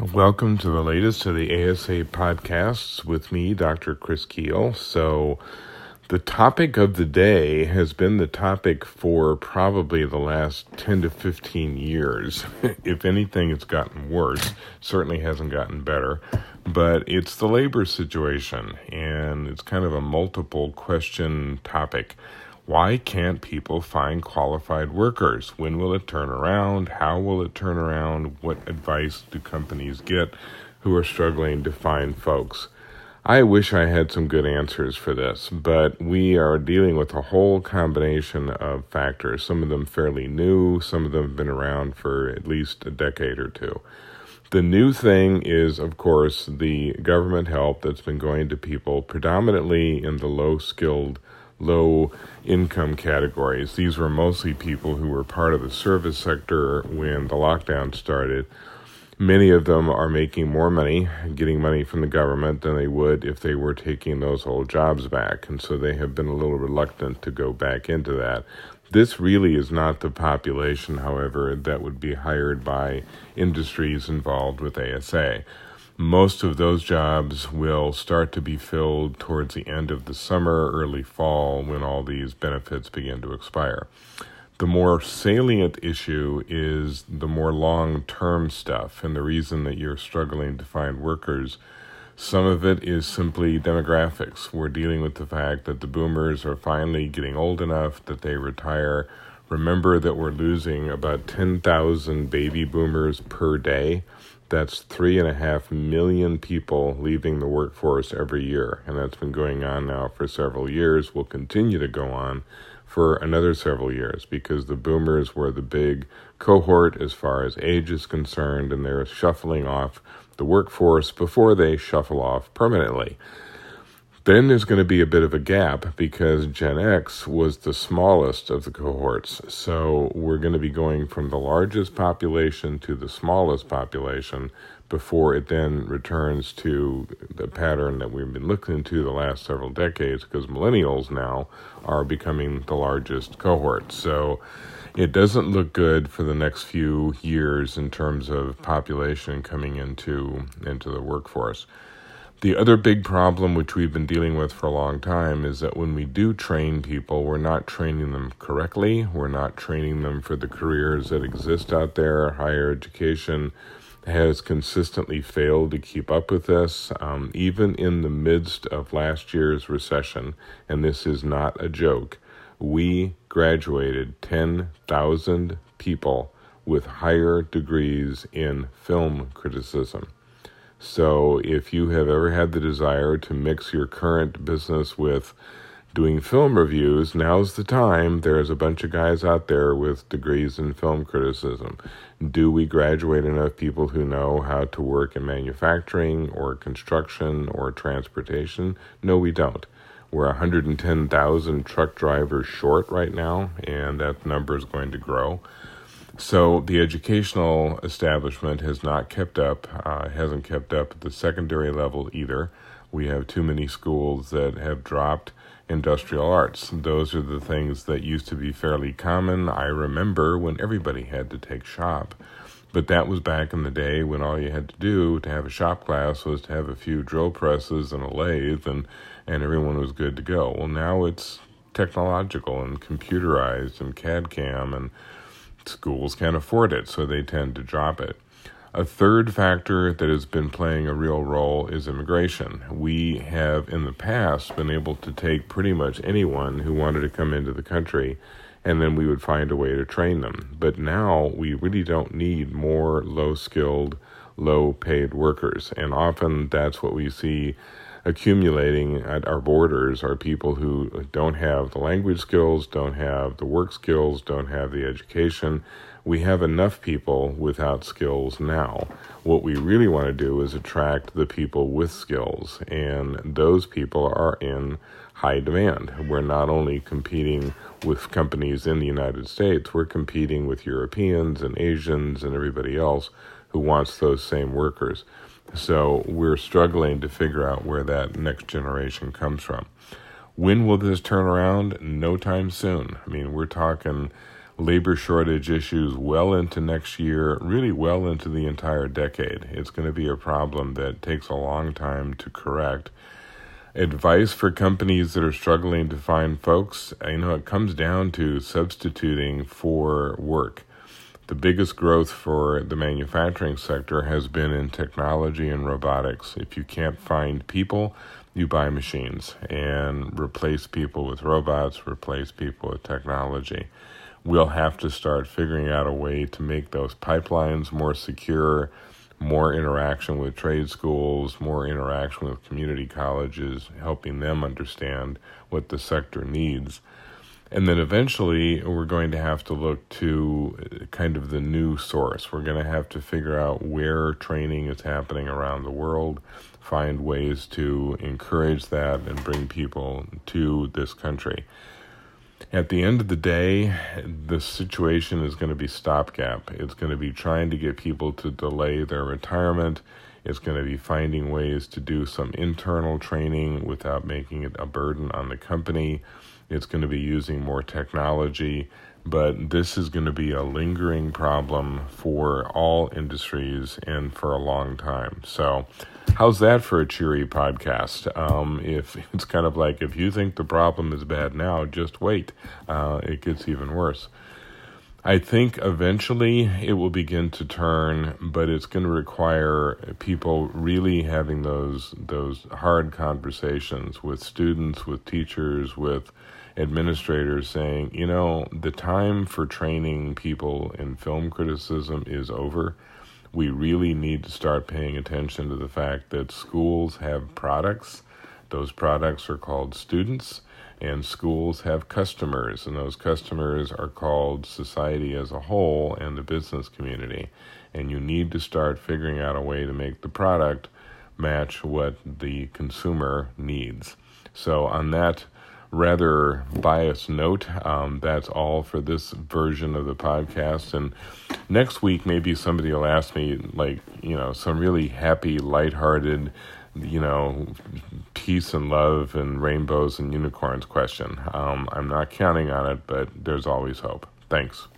Welcome to the latest of the ASA podcasts with me, Dr. Chris Kuehl. So, the topic of the day has been the topic for probably the last 10 to 15 years. if anything, it's gotten worse, certainly hasn't gotten better. But it's the labor situation, and it's kind of a multiple question topic. Why can't people find qualified workers? When will it turn around? How will it turn around? What advice do companies get who are struggling to find folks? I wish I had some good answers for this, but we are dealing with a whole combination of factors, some of them fairly new, some of them have been around for at least a decade or two. The new thing is, of course, the government help that's been going to people predominantly in the low skilled low income categories. These were mostly people who were part of the service sector when the lockdown started. Many of them are making more money, getting money from the government, than they would if they were taking those old jobs back. And so they have been a little reluctant to go back into that. This really is not the population, however, that would be hired by industries involved with ASA most of those jobs will start to be filled towards the end of the summer, early fall, when all these benefits begin to expire. The more salient issue is the more long term stuff, and the reason that you're struggling to find workers. Some of it is simply demographics. We're dealing with the fact that the boomers are finally getting old enough that they retire. Remember that we're losing about 10,000 baby boomers per day. That's three and a half million people leaving the workforce every year. And that's been going on now for several years, will continue to go on for another several years because the boomers were the big cohort as far as age is concerned, and they're shuffling off the workforce before they shuffle off permanently. Then there's going to be a bit of a gap because Gen X was the smallest of the cohorts. So we're going to be going from the largest population to the smallest population before it then returns to the pattern that we've been looking into the last several decades because millennials now are becoming the largest cohort. So it doesn't look good for the next few years in terms of population coming into into the workforce. The other big problem, which we've been dealing with for a long time, is that when we do train people, we're not training them correctly. We're not training them for the careers that exist out there. Higher education has consistently failed to keep up with this, um, even in the midst of last year's recession. And this is not a joke. We graduated 10,000 people with higher degrees in film criticism. So, if you have ever had the desire to mix your current business with doing film reviews, now's the time. There's a bunch of guys out there with degrees in film criticism. Do we graduate enough people who know how to work in manufacturing or construction or transportation? No, we don't. We're 110,000 truck drivers short right now, and that number is going to grow. So the educational establishment has not kept up, uh, hasn't kept up at the secondary level either. We have too many schools that have dropped industrial arts. Those are the things that used to be fairly common. I remember when everybody had to take shop. But that was back in the day when all you had to do to have a shop class was to have a few drill presses and a lathe and, and everyone was good to go. Well, now it's technological and computerized and CAD CAM and schools can't afford it, so they tend to drop it. A third factor that has been playing a real role is immigration. We have in the past been able to take pretty much anyone who wanted to come into the country and then we would find a way to train them. But now we really don't need more low skilled, low paid workers. And often that's what we see accumulating at our borders are people who don't have the language skills, don't have the work skills, don't have the education. We have enough people without skills now. What we really want to do is attract the people with skills, and those people are in high demand. We're not only competing with companies in the United States, we're competing with Europeans and Asians and everybody else who wants those same workers. So we're struggling to figure out where that next generation comes from. When will this turn around? No time soon. I mean, we're talking labor shortage issues well into next year, really well into the entire decade. It's going to be a problem that takes a long time to correct. Advice for companies that are struggling to find folks, you know, it comes down to substituting for work. The biggest growth for the manufacturing sector has been in technology and robotics. If you can't find people, you buy machines and replace people with robots, replace people with technology. We'll have to start figuring out a way to make those pipelines more secure, more interaction with trade schools, more interaction with community colleges, helping them understand what the sector needs. And then eventually, we're going to have to look to uh, kind of the new source. We're going to have to figure out where training is happening around the world, find ways to encourage that and bring people to this country. At the end of the day, the situation is going to be stopgap. It's going to be trying to get people to delay their retirement. It's going to be finding ways to do some internal training without making it a burden on the company it's going to be using more technology, but this is going to be a lingering problem for all industries and for a long time. So, how's that for a cheery podcast? Um, if it's kind of like if you think the problem is bad now, just wait, uh, it gets even worse. I think eventually it will begin to turn, but it's going to require people really having those those hard conversations with students, with teachers, with administrators saying, you know, the time for training people in film criticism is over. We really need to start paying attention to the fact that schools have products. Those products are called students, and schools have customers, and those customers are called society as a whole and the business community. And you need to start figuring out a way to make the product match what the consumer needs. So, on that rather biased note, um, that's all for this version of the podcast. And next week, maybe somebody will ask me, like, you know, some really happy, lighthearted, you know, peace and love and rainbows and unicorns question. Um, I'm not counting on it, but there's always hope. Thanks.